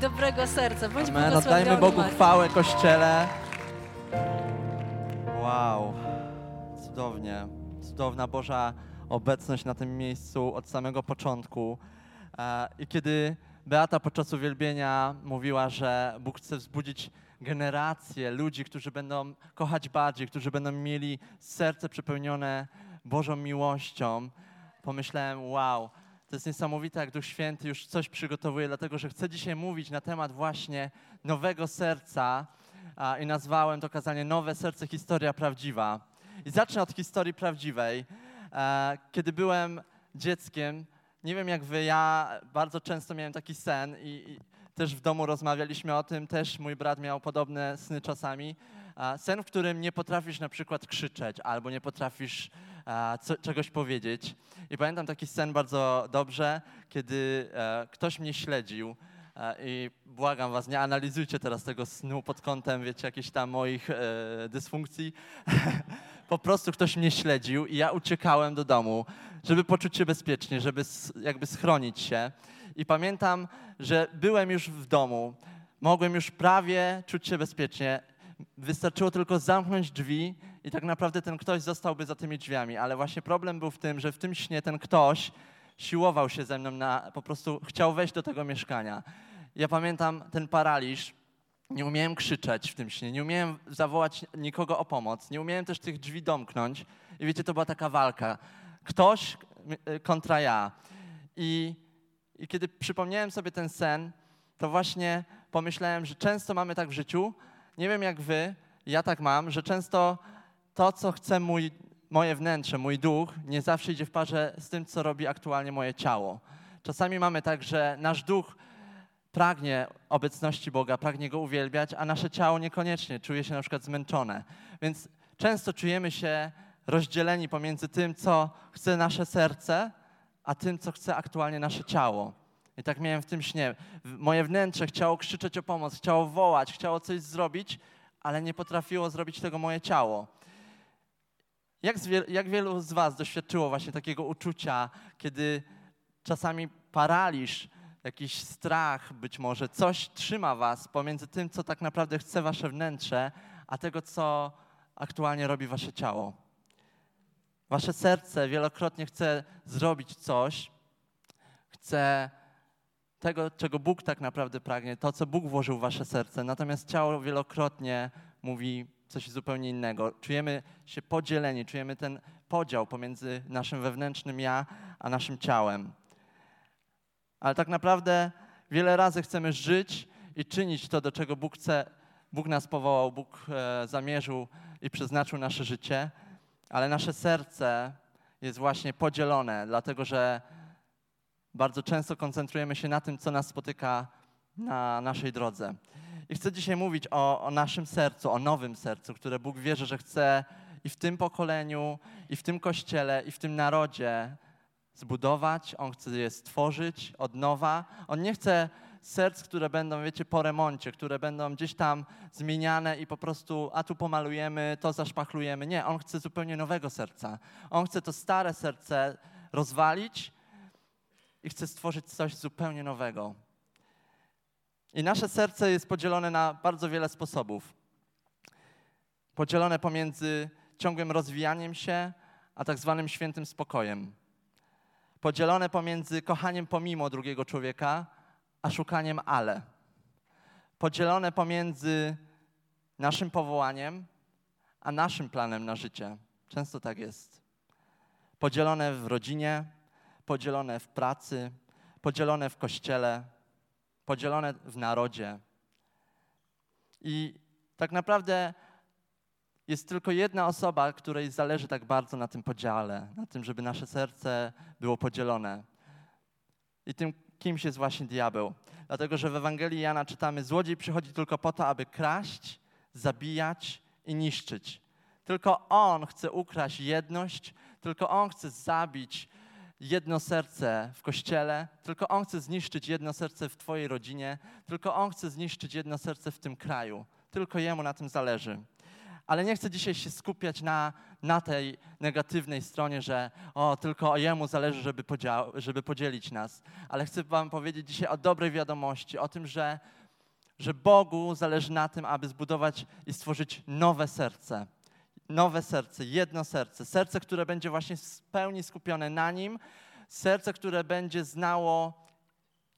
dobrego serca. Bądź Amen. Oddajmy Bogu chwałę, Kościele. Wow, cudownie. Cudowna Boża obecność na tym miejscu od samego początku. E, I kiedy Beata podczas uwielbienia mówiła, że Bóg chce wzbudzić generację ludzi, którzy będą kochać bardziej, którzy będą mieli serce przepełnione Bożą miłością, pomyślałem, wow, to jest niesamowite, jak Duch Święty już coś przygotowuje, dlatego że chcę dzisiaj mówić na temat właśnie nowego serca a, i nazwałem to kazanie Nowe Serce, Historia Prawdziwa. I zacznę od historii prawdziwej. E, Kiedy byłem dzieckiem, nie wiem jak wy, ja bardzo często miałem taki sen i, i też w domu rozmawialiśmy o tym, też mój brat miał podobne sny czasami. Sen, w którym nie potrafisz na przykład krzyczeć albo nie potrafisz co, czegoś powiedzieć. I pamiętam taki sen bardzo dobrze, kiedy e, ktoś mnie śledził e, i błagam was, nie analizujcie teraz tego snu pod kątem, wiecie, jakichś tam moich e, dysfunkcji. po prostu ktoś mnie śledził i ja uciekałem do domu, żeby poczuć się bezpiecznie, żeby jakby schronić się. I pamiętam, że byłem już w domu, mogłem już prawie czuć się bezpiecznie. Wystarczyło tylko zamknąć drzwi i tak naprawdę ten ktoś zostałby za tymi drzwiami. Ale właśnie problem był w tym, że w tym śnie ten ktoś siłował się ze mną na, po prostu chciał wejść do tego mieszkania. Ja pamiętam ten paraliż, nie umiałem krzyczeć w tym śnie, nie umiałem zawołać nikogo o pomoc, nie umiałem też tych drzwi domknąć. I wiecie, to była taka walka. Ktoś y, kontra ja. I, I kiedy przypomniałem sobie ten sen, to właśnie pomyślałem, że często mamy tak w życiu, nie wiem jak wy, ja tak mam, że często to, co chce mój, moje wnętrze, mój duch, nie zawsze idzie w parze z tym, co robi aktualnie moje ciało. Czasami mamy tak, że nasz duch pragnie obecności Boga, pragnie Go uwielbiać, a nasze ciało niekoniecznie czuje się na przykład zmęczone. Więc często czujemy się rozdzieleni pomiędzy tym, co chce nasze serce, a tym, co chce aktualnie nasze ciało. I tak miałem w tym śnie. Moje wnętrze chciało krzyczeć o pomoc, chciało wołać, chciało coś zrobić, ale nie potrafiło zrobić tego moje ciało. Jak, wiel- jak wielu z Was doświadczyło właśnie takiego uczucia, kiedy czasami paraliż, jakiś strach, być może coś trzyma Was pomiędzy tym, co tak naprawdę chce Wasze wnętrze, a tego, co aktualnie robi Wasze ciało? Wasze serce wielokrotnie chce zrobić coś, chce tego, czego Bóg tak naprawdę pragnie, to, co Bóg włożył w wasze serce. Natomiast ciało wielokrotnie mówi coś zupełnie innego. Czujemy się podzieleni, czujemy ten podział pomiędzy naszym wewnętrznym ja, a naszym ciałem. Ale tak naprawdę wiele razy chcemy żyć i czynić to, do czego Bóg chce, Bóg nas powołał, Bóg e, zamierzył i przeznaczył nasze życie, ale nasze serce jest właśnie podzielone, dlatego że bardzo często koncentrujemy się na tym, co nas spotyka na naszej drodze. I chcę dzisiaj mówić o, o naszym sercu, o nowym sercu, które Bóg wierzy, że chce i w tym pokoleniu, i w tym kościele, i w tym narodzie zbudować. On chce je stworzyć od nowa. On nie chce serc, które będą, wiecie, po remoncie, które będą gdzieś tam zmieniane i po prostu, a tu pomalujemy, to zaszpachlujemy. Nie, on chce zupełnie nowego serca. On chce to stare serce rozwalić i chce stworzyć coś zupełnie nowego. I nasze serce jest podzielone na bardzo wiele sposobów. Podzielone pomiędzy ciągłym rozwijaniem się, a tak zwanym świętym spokojem. Podzielone pomiędzy kochaniem pomimo drugiego człowieka, a szukaniem ale. Podzielone pomiędzy naszym powołaniem, a naszym planem na życie. Często tak jest. Podzielone w rodzinie, podzielone w pracy, podzielone w kościele, podzielone w narodzie. I tak naprawdę jest tylko jedna osoba, której zależy tak bardzo na tym podziale, na tym, żeby nasze serce było podzielone. I tym kimś jest właśnie diabeł. Dlatego, że w Ewangelii Jana czytamy: Złodziej przychodzi tylko po to, aby kraść, zabijać i niszczyć. Tylko on chce ukraść jedność, tylko on chce zabić jedno serce w kościele, tylko on chce zniszczyć jedno serce w Twojej rodzinie, tylko on chce zniszczyć jedno serce w tym kraju. Tylko jemu na tym zależy. Ale nie chcę dzisiaj się skupiać na, na tej negatywnej stronie, że o, tylko jemu zależy, żeby, podział, żeby podzielić nas. Ale chcę Wam powiedzieć dzisiaj o dobrej wiadomości, o tym, że, że Bogu zależy na tym, aby zbudować i stworzyć nowe serce nowe serce, jedno serce, serce, które będzie właśnie w pełni skupione na Nim, serce, które będzie znało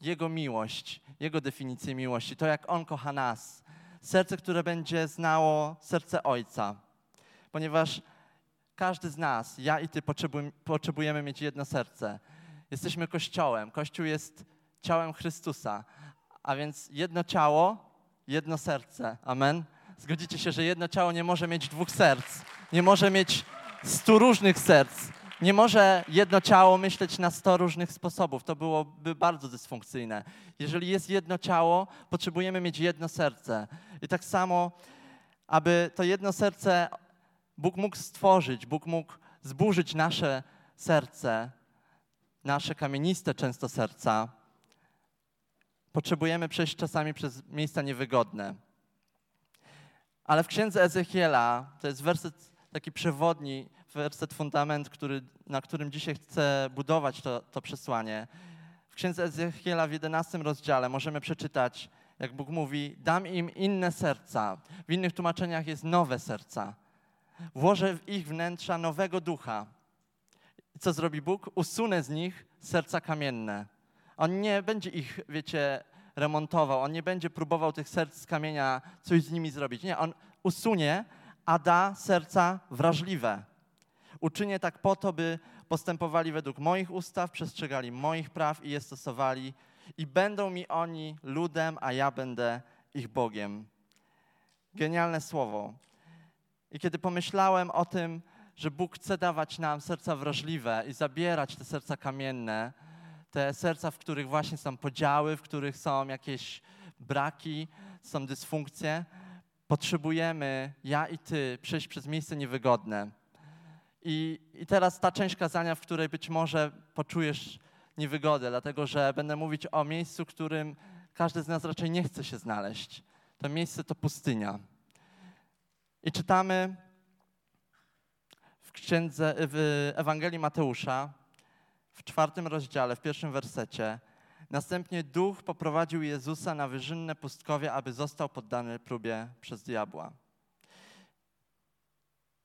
Jego miłość, Jego definicję miłości, to jak On kocha nas, serce, które będzie znało serce Ojca, ponieważ każdy z nas, ja i Ty, potrzebujemy mieć jedno serce. Jesteśmy Kościołem, Kościół jest ciałem Chrystusa, a więc jedno ciało, jedno serce. Amen. Zgodzicie się, że jedno ciało nie może mieć dwóch serc, nie może mieć stu różnych serc, nie może jedno ciało myśleć na sto różnych sposobów. To byłoby bardzo dysfunkcyjne. Jeżeli jest jedno ciało, potrzebujemy mieć jedno serce. I tak samo, aby to jedno serce Bóg mógł stworzyć, Bóg mógł zburzyć nasze serce, nasze kamieniste często serca, potrzebujemy przejść czasami przez miejsca niewygodne. Ale w księdze Ezechiela, to jest werset taki przewodni, werset fundament, który, na którym dzisiaj chcę budować to, to przesłanie. W księdze Ezechiela w 11 rozdziale możemy przeczytać, jak Bóg mówi, dam im inne serca. W innych tłumaczeniach jest nowe serca. Włożę w ich wnętrza nowego ducha. I co zrobi Bóg? Usunę z nich serca kamienne. On nie będzie ich, wiecie, remontował, on nie będzie próbował tych serc z kamienia coś z nimi zrobić. Nie, on usunie, a da serca wrażliwe. Uczynię tak po to, by postępowali według moich ustaw, przestrzegali moich praw i je stosowali, i będą mi oni ludem, a ja będę ich Bogiem. Genialne słowo. I kiedy pomyślałem o tym, że Bóg chce dawać nam serca wrażliwe i zabierać te serca kamienne, te serca, w których właśnie są podziały, w których są jakieś braki, są dysfunkcje, potrzebujemy, ja i ty, przejść przez miejsce niewygodne. I, I teraz ta część kazania, w której być może poczujesz niewygodę, dlatego że będę mówić o miejscu, w którym każdy z nas raczej nie chce się znaleźć. To miejsce to pustynia. I czytamy w księdze, w Ewangelii Mateusza, w czwartym rozdziale, w pierwszym wersecie. Następnie duch poprowadził Jezusa na wyżynne pustkowie, aby został poddany próbie przez diabła.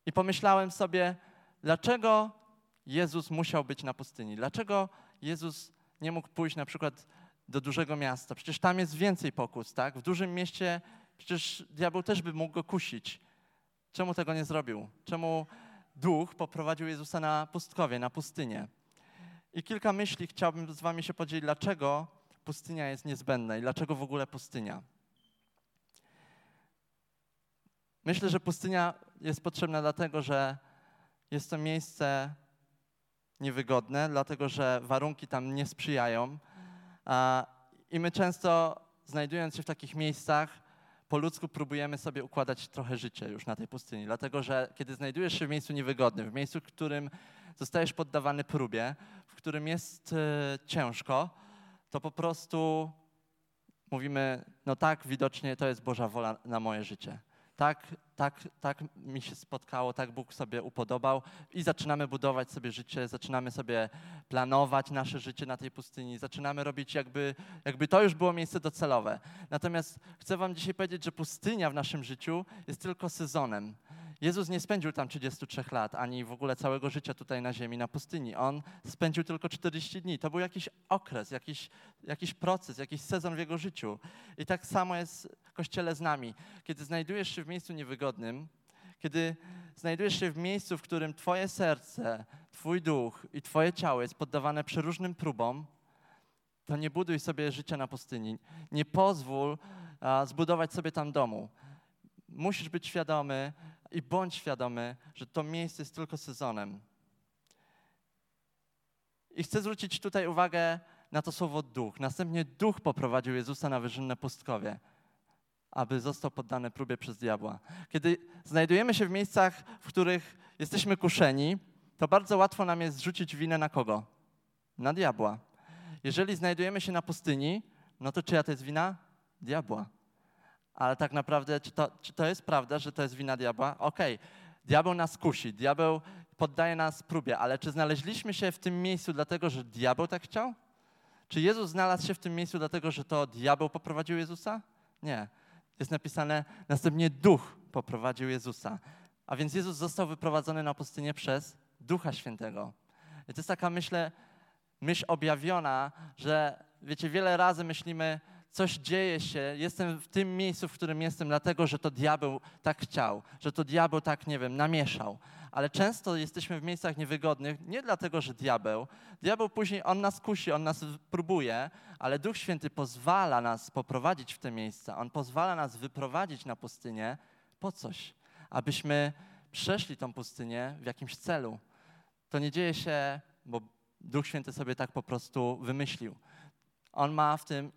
I pomyślałem sobie, dlaczego Jezus musiał być na pustyni? Dlaczego Jezus nie mógł pójść na przykład do dużego miasta? Przecież tam jest więcej pokus, tak? W dużym mieście przecież diabeł też by mógł go kusić. Czemu tego nie zrobił? Czemu duch poprowadził Jezusa na pustkowie, na pustynię? I kilka myśli chciałbym z Wami się podzielić, dlaczego pustynia jest niezbędna i dlaczego w ogóle pustynia. Myślę, że pustynia jest potrzebna dlatego, że jest to miejsce niewygodne, dlatego że warunki tam nie sprzyjają. I my często, znajdując się w takich miejscach, po ludzku próbujemy sobie układać trochę życie już na tej pustyni. Dlatego, że kiedy znajdujesz się w miejscu niewygodnym, w miejscu, w którym zostajesz poddawany próbie, w którym jest e, ciężko, to po prostu mówimy, no tak, widocznie to jest Boża wola na moje życie. Tak, tak, tak mi się spotkało, tak Bóg sobie upodobał i zaczynamy budować sobie życie, zaczynamy sobie planować nasze życie na tej pustyni, zaczynamy robić jakby, jakby to już było miejsce docelowe. Natomiast chcę wam dzisiaj powiedzieć, że pustynia w naszym życiu jest tylko sezonem. Jezus nie spędził tam 33 lat, ani w ogóle całego życia tutaj na ziemi, na pustyni. On spędził tylko 40 dni. To był jakiś okres, jakiś, jakiś proces, jakiś sezon w jego życiu. I tak samo jest w Kościele z nami. Kiedy znajdujesz się w miejscu niewygodnym, kiedy znajdujesz się w miejscu, w którym twoje serce, twój duch i twoje ciało jest poddawane przeróżnym próbom, to nie buduj sobie życia na pustyni. Nie pozwól a, zbudować sobie tam domu. Musisz być świadomy, i bądź świadomy, że to miejsce jest tylko sezonem. I chcę zwrócić tutaj uwagę na to słowo duch. Następnie duch poprowadził Jezusa na wyżynne pustkowie, aby został poddany próbie przez diabła. Kiedy znajdujemy się w miejscach, w których jesteśmy kuszeni, to bardzo łatwo nam jest zrzucić winę na kogo? Na diabła. Jeżeli znajdujemy się na pustyni, no to czyja to jest wina? Diabła. Ale tak naprawdę, czy to, czy to jest prawda, że to jest wina diabła? Okej, okay. diabeł nas kusi, diabeł poddaje nas próbie, ale czy znaleźliśmy się w tym miejscu dlatego, że diabeł tak chciał? Czy Jezus znalazł się w tym miejscu dlatego, że to diabeł poprowadził Jezusa? Nie. Jest napisane, następnie duch poprowadził Jezusa. A więc Jezus został wyprowadzony na pustynię przez Ducha Świętego. I to jest taka, myślę, myśl objawiona, że wiecie, wiele razy myślimy, coś dzieje się, jestem w tym miejscu, w którym jestem, dlatego że to diabeł tak chciał, że to diabeł tak, nie wiem, namieszał. Ale często jesteśmy w miejscach niewygodnych nie dlatego, że diabeł. Diabeł później, on nas kusi, on nas próbuje, ale Duch Święty pozwala nas poprowadzić w te miejsca. On pozwala nas wyprowadzić na pustynię po coś, abyśmy przeszli tą pustynię w jakimś celu. To nie dzieje się, bo Duch Święty sobie tak po prostu wymyślił. On ma w tym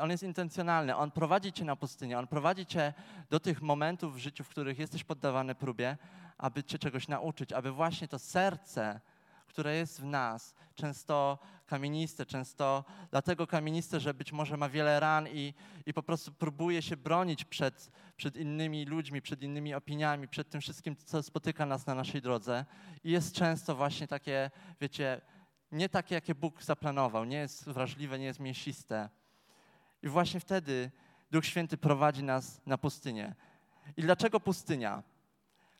on jest intencjonalny. On prowadzi cię na pustynię, on prowadzi cię do tych momentów w życiu, w których jesteś poddawany próbie, aby cię czegoś nauczyć, aby właśnie to serce, które jest w nas, często kamieniste, często dlatego kamieniste, że być może ma wiele ran i, i po prostu próbuje się bronić przed, przed innymi ludźmi, przed innymi opiniami, przed tym wszystkim, co spotyka nas na naszej drodze. I jest często właśnie takie, wiecie, nie takie, jakie Bóg zaplanował, nie jest wrażliwe, nie jest mięsiste. I właśnie wtedy Duch Święty prowadzi nas na pustynię. I dlaczego pustynia?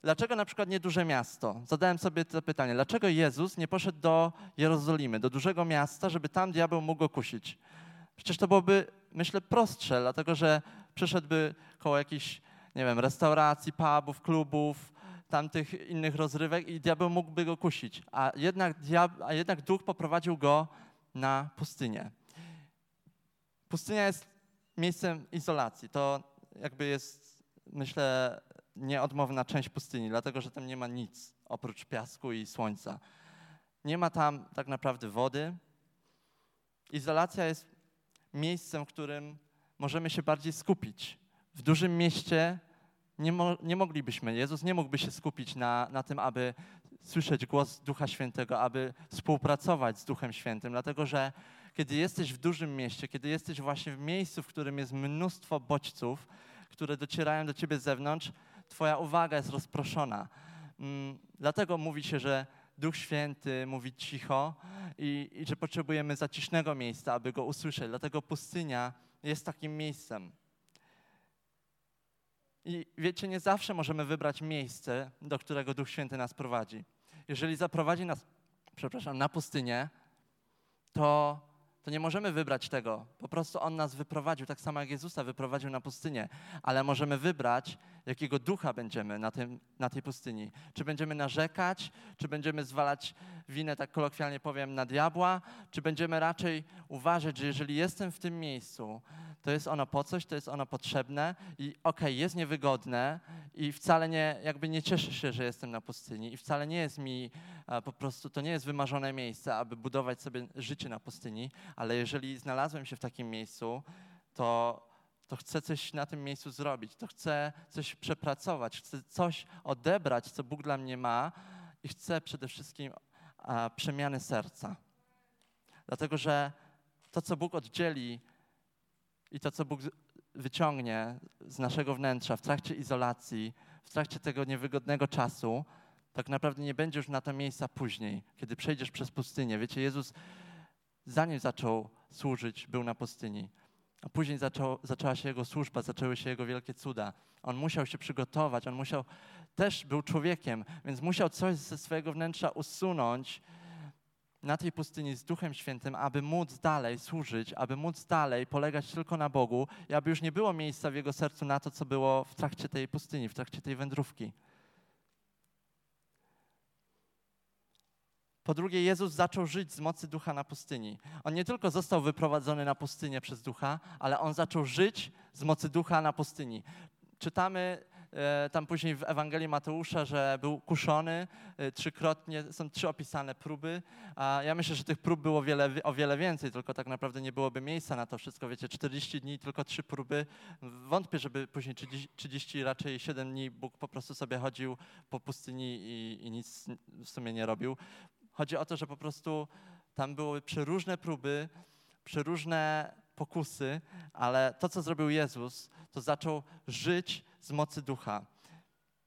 Dlaczego na przykład nie duże miasto? Zadałem sobie to pytanie. Dlaczego Jezus nie poszedł do Jerozolimy, do dużego miasta, żeby tam diabeł mógł go kusić? Przecież to byłoby, myślę, prostsze, dlatego że przeszedłby koło jakichś, nie wiem, restauracji, pubów, klubów, tamtych innych rozrywek i diabeł mógłby go kusić. A jednak, diab- a jednak duch poprowadził go na pustynię. Pustynia jest miejscem izolacji. To jakby jest, myślę, nieodmowna część pustyni, dlatego że tam nie ma nic oprócz piasku i słońca. Nie ma tam tak naprawdę wody. Izolacja jest miejscem, w którym możemy się bardziej skupić. W dużym mieście nie, mo nie moglibyśmy, Jezus nie mógłby się skupić na, na tym, aby słyszeć głos Ducha Świętego, aby współpracować z Duchem Świętym, dlatego że kiedy jesteś w dużym mieście, kiedy jesteś właśnie w miejscu, w którym jest mnóstwo bodźców, które docierają do ciebie z zewnątrz, twoja uwaga jest rozproszona. Mm, dlatego mówi się, że Duch Święty mówi cicho i, i że potrzebujemy zacisznego miejsca, aby go usłyszeć. Dlatego pustynia jest takim miejscem. I wiecie, nie zawsze możemy wybrać miejsce, do którego Duch Święty nas prowadzi. Jeżeli zaprowadzi nas, przepraszam, na pustynię, to to nie możemy wybrać tego. Po prostu On nas wyprowadził, tak samo jak Jezusa wyprowadził na pustynię. Ale możemy wybrać, jakiego ducha będziemy na, tym, na tej pustyni. Czy będziemy narzekać, czy będziemy zwalać winę, tak kolokwialnie powiem, na diabła, czy będziemy raczej uważać, że jeżeli jestem w tym miejscu, to jest ono po coś, to jest ono potrzebne i okej, okay, jest niewygodne i wcale nie, jakby nie cieszę się, że jestem na pustyni i wcale nie jest mi po prostu, to nie jest wymarzone miejsce, aby budować sobie życie na pustyni, ale jeżeli znalazłem się w takim miejscu, to, to chcę coś na tym miejscu zrobić, to chcę coś przepracować, chcę coś odebrać, co Bóg dla mnie ma i chcę przede wszystkim a, przemiany serca. Dlatego, że to, co Bóg oddzieli i to, co Bóg wyciągnie z naszego wnętrza w trakcie izolacji, w trakcie tego niewygodnego czasu, tak naprawdę nie będzie już na to miejsca później, kiedy przejdziesz przez pustynię. Wiecie, Jezus zanim zaczął służyć, był na pustyni. A później zaczęła się jego służba, zaczęły się jego wielkie cuda. On musiał się przygotować, on musiał, też był człowiekiem, więc musiał coś ze swojego wnętrza usunąć na tej pustyni z Duchem Świętym, aby móc dalej służyć, aby móc dalej polegać tylko na Bogu i aby już nie było miejsca w jego sercu na to, co było w trakcie tej pustyni, w trakcie tej wędrówki. Po drugie, Jezus zaczął żyć z mocy ducha na pustyni. On nie tylko został wyprowadzony na pustynię przez ducha, ale on zaczął żyć z mocy ducha na pustyni. Czytamy e, tam później w Ewangelii Mateusza, że był kuszony e, trzykrotnie, są trzy opisane próby, a ja myślę, że tych prób było wiele, o wiele więcej, tylko tak naprawdę nie byłoby miejsca na to wszystko, wiecie, 40 dni, tylko trzy próby. Wątpię, żeby później 30, 30 raczej 7 dni Bóg po prostu sobie chodził po pustyni i, i nic w sumie nie robił. Chodzi o to, że po prostu tam były przeróżne próby, przeróżne pokusy, ale to, co zrobił Jezus, to zaczął żyć z mocy ducha.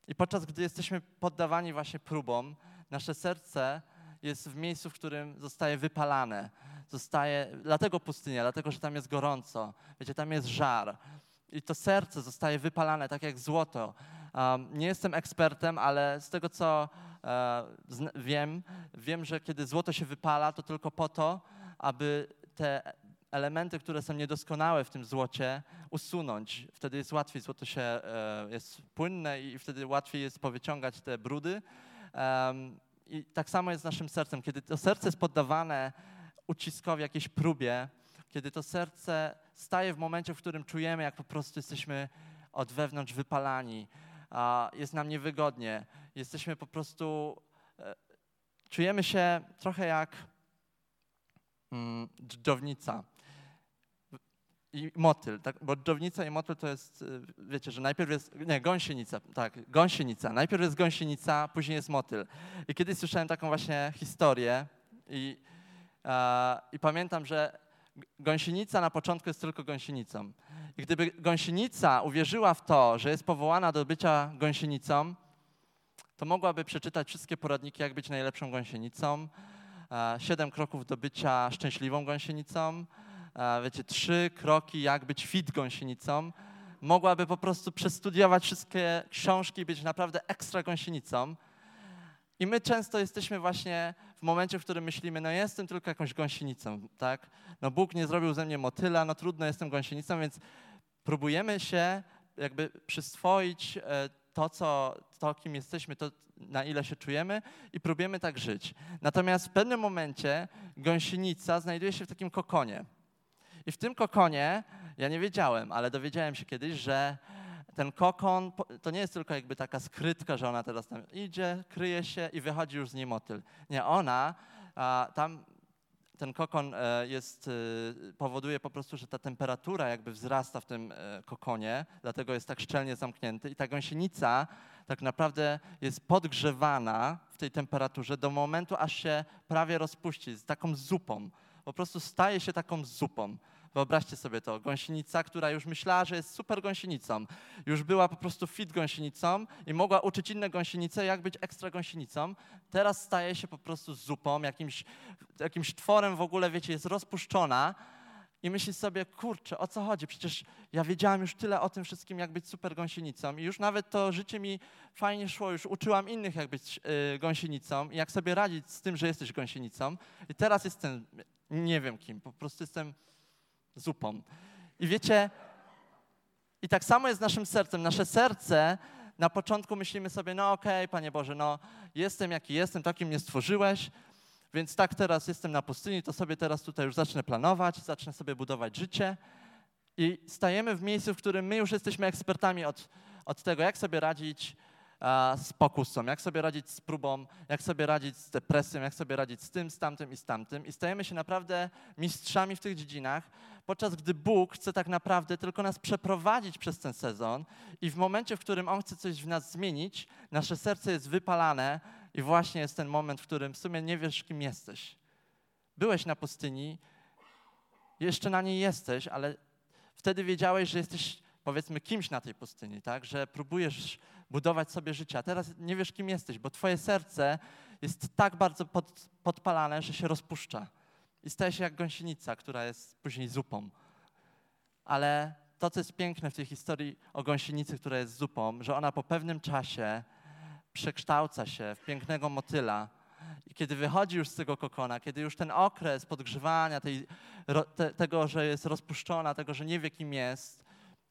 I podczas gdy jesteśmy poddawani właśnie próbom, nasze serce jest w miejscu, w którym zostaje wypalane. Zostaje, dlatego pustynia, dlatego, że tam jest gorąco. Wiecie, tam jest żar. I to serce zostaje wypalane, tak jak złoto. Nie jestem ekspertem, ale z tego, co e, wiem, wiem, że kiedy złoto się wypala, to tylko po to, aby te elementy, które są niedoskonałe w tym złocie, usunąć. Wtedy jest łatwiej, złoto się, e, jest płynne i wtedy łatwiej jest powyciągać te brudy. I tak samo jest z naszym sercem. Kiedy to serce jest poddawane uciskowi, jakiejś próbie, kiedy to serce staje w momencie, w którym czujemy, jak po prostu jesteśmy od wewnątrz wypalani, jest nam niewygodnie, jesteśmy po prostu, e, czujemy się trochę jak mm, dżdżownica i motyl, tak? bo dżdżownica i motyl to jest, y, wiecie, że najpierw jest, nie, gąsienica, tak, gąsienica. Najpierw jest gąsienica, później jest motyl. I kiedyś słyszałem taką właśnie historię i, e, i pamiętam, że gąsienica na początku jest tylko gąsienicą. Gdyby gąsienica uwierzyła w to, że jest powołana do bycia gąsienicą, to mogłaby przeczytać wszystkie poradniki, jak być najlepszą gąsienicą, e, siedem kroków do bycia szczęśliwą gąsienicą, wiecie, trzy kroki, jak być fit gąsienicą, mogłaby po prostu przestudiować wszystkie książki być naprawdę ekstra gąsienicą. I my często jesteśmy właśnie w momencie, w którym myślimy, no jestem tylko jakąś gąsienicą, tak? No Bóg nie zrobił ze mnie motyla, no trudno, jestem gąsienicą, więc próbujemy się jakby przyswoić e, to, co, to, kim jesteśmy, to, na ile się czujemy i próbujemy tak żyć. Natomiast w pewnym momencie gąsienica znajduje się w takim kokonie. I w tym kokonie, ja nie wiedziałem, ale dowiedziałem się kiedyś, że ten kokon to nie jest tylko jakby taka skrytka, że ona teraz tam idzie, kryje się i wychodzi już z niej motyl. Nie, ona tam ten kokon e, jest, e, powoduje po prostu, że ta temperatura jakby wzrasta w tym e, kokonie, dlatego jest tak szczelnie zamknięty i ta gąsienica tak naprawdę jest podgrzewana w tej temperaturze do momentu, aż się prawie rozpuści, z taką zupą. Po prostu staje się taką zupą. Wyobraźcie sobie to, gąsienica, która już myślała, że jest super gąsienicą, już była po prostu fit gąsienicą i mogła uczyć inne gąsienice, jak być ekstra gąsienicą, teraz staje się po prostu zupą, jakimś, jakimś tworem w ogóle, wiecie, jest rozpuszczona i myśli sobie, kurczę, o co chodzi? Przecież ja wiedziałam już tyle o tym wszystkim, jak być super gąsienicą i już nawet to życie mi fajnie szło, już uczyłam innych, jak być yy, gąsienicą i jak sobie radzić z tym, że jesteś gąsienicą. I teraz jestem, nie wiem kim, po prostu jestem zupą. I wiecie, i tak samo jest z naszym sercem. Nasze serce na początku myślimy sobie, no okej, okay, Panie Boże, no jestem jaki jestem, takim mnie stworzyłeś, więc tak teraz jestem na pustyni, to sobie teraz tutaj już zacznę planować, zacznę sobie budować życie. I stajemy w miejscu, w którym my już jesteśmy ekspertami od, od tego, jak sobie radzić z pokusą, jak sobie radzić z próbą, jak sobie radzić z depresją, jak sobie radzić z tym, z tamtym i z tamtym. I stajemy się naprawdę mistrzami w tych dziedzinach, podczas gdy Bóg chce tak naprawdę tylko nas przeprowadzić przez ten sezon i w momencie, w którym On chce coś w nas zmienić, nasze serce jest wypalane i właśnie jest ten moment, w którym w sumie nie wiesz, kim jesteś. Byłeś na pustyni, jeszcze na niej jesteś, ale wtedy wiedziałeś, że jesteś powiedzmy kimś na tej pustyni, tak? Że próbujesz budować sobie życie, a teraz nie wiesz, kim jesteś, bo twoje serce jest tak bardzo pod, podpalane, że się rozpuszcza i staje się jak gąsienica, która jest później zupą. Ale to, co jest piękne w tej historii o gąsienicy, która jest zupą, że ona po pewnym czasie przekształca się w pięknego motyla. I kiedy wychodzi już z tego kokona, kiedy już ten okres podgrzewania, tej, te, tego, że jest rozpuszczona, tego, że nie wie, kim jest,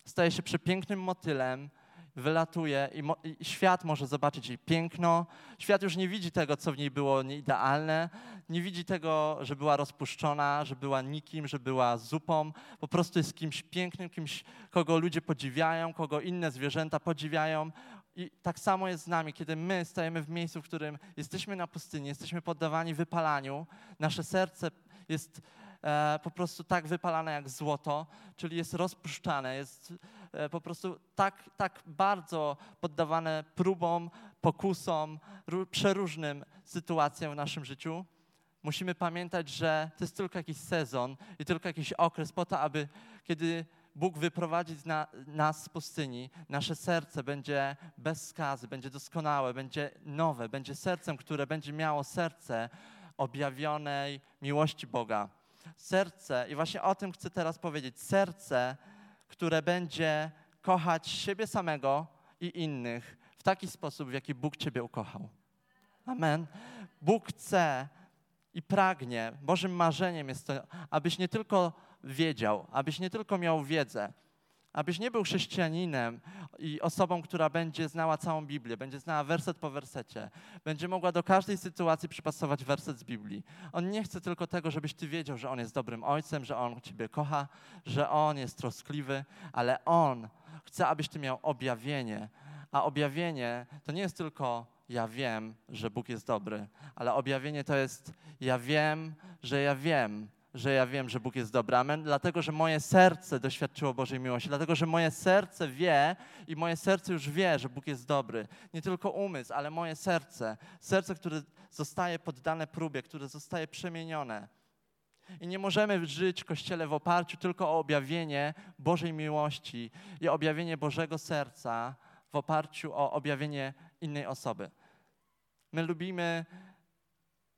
staje się przepięknym motylem wylatuje i, mo, i, świat może zobaczyć jej piękno. Świat już nie widzi tego, co w niej było nieidealne. Nie widzi tego, że była rozpuszczona, że była nikim, że była zupą. Po prostu jest kimś pięknym, kimś, kogo ludzie podziwiają, kogo inne zwierzęta podziwiają. I tak samo jest z nami, kiedy my stajemy w miejscu, w którym jesteśmy na pustyni, jesteśmy poddawani wypalaniu, nasze serce jest po prostu tak wypalane jak złoto, czyli jest rozpuszczane, jest e, po prostu tak, tak bardzo poddawane próbom, pokusom, przeróżnym sytuacjom w naszym życiu. Musimy pamiętać, że to jest tylko jakiś sezon i tylko jakiś okres po to, aby kiedy Bóg wyprowadzi na, nas z pustyni, nasze serce będzie bez skazy, będzie doskonałe, będzie nowe, będzie sercem, które będzie miało serce objawionej miłości Boga. Serce, i właśnie o tym chcę teraz powiedzieć, serce, które będzie kochać siebie samego i innych w taki sposób, w jaki Bóg Ciebie ukochał. Amen. Bóg chce i pragnie, Bożym marzeniem jest to, abyś nie tylko wiedział, abyś nie tylko miał wiedzę, abyś nie był chrześcijaninem i osobą, która będzie znała całą Biblię, będzie znała werset po wersecie, będzie mogła do każdej sytuacji przypasować werset z Biblii. On nie chce tylko tego, żebyś ty wiedział, że On jest dobrym ojcem, że On ciebie kocha, że On jest troskliwy, ale On chce, abyś ty miał objawienie. A objawienie to nie jest tylko ja wiem, że Bóg jest dobry, ale objawienie to jest ja wiem, że ja wiem, że ja wiem, że Bóg jest dobry. Amen. Dlatego, że moje serce doświadczyło Bożej miłości. Dlatego, że moje serce wie i moje serce już wie, że Bóg jest dobry. Nie tylko umysł, ale moje serce. Serce, które zostaje poddane próbie, które zostaje przemienione. I nie możemy żyć w Kościele w oparciu tylko o objawienie Bożej miłości i objawienie Bożego serca w oparciu o objawienie innej osoby. My lubimy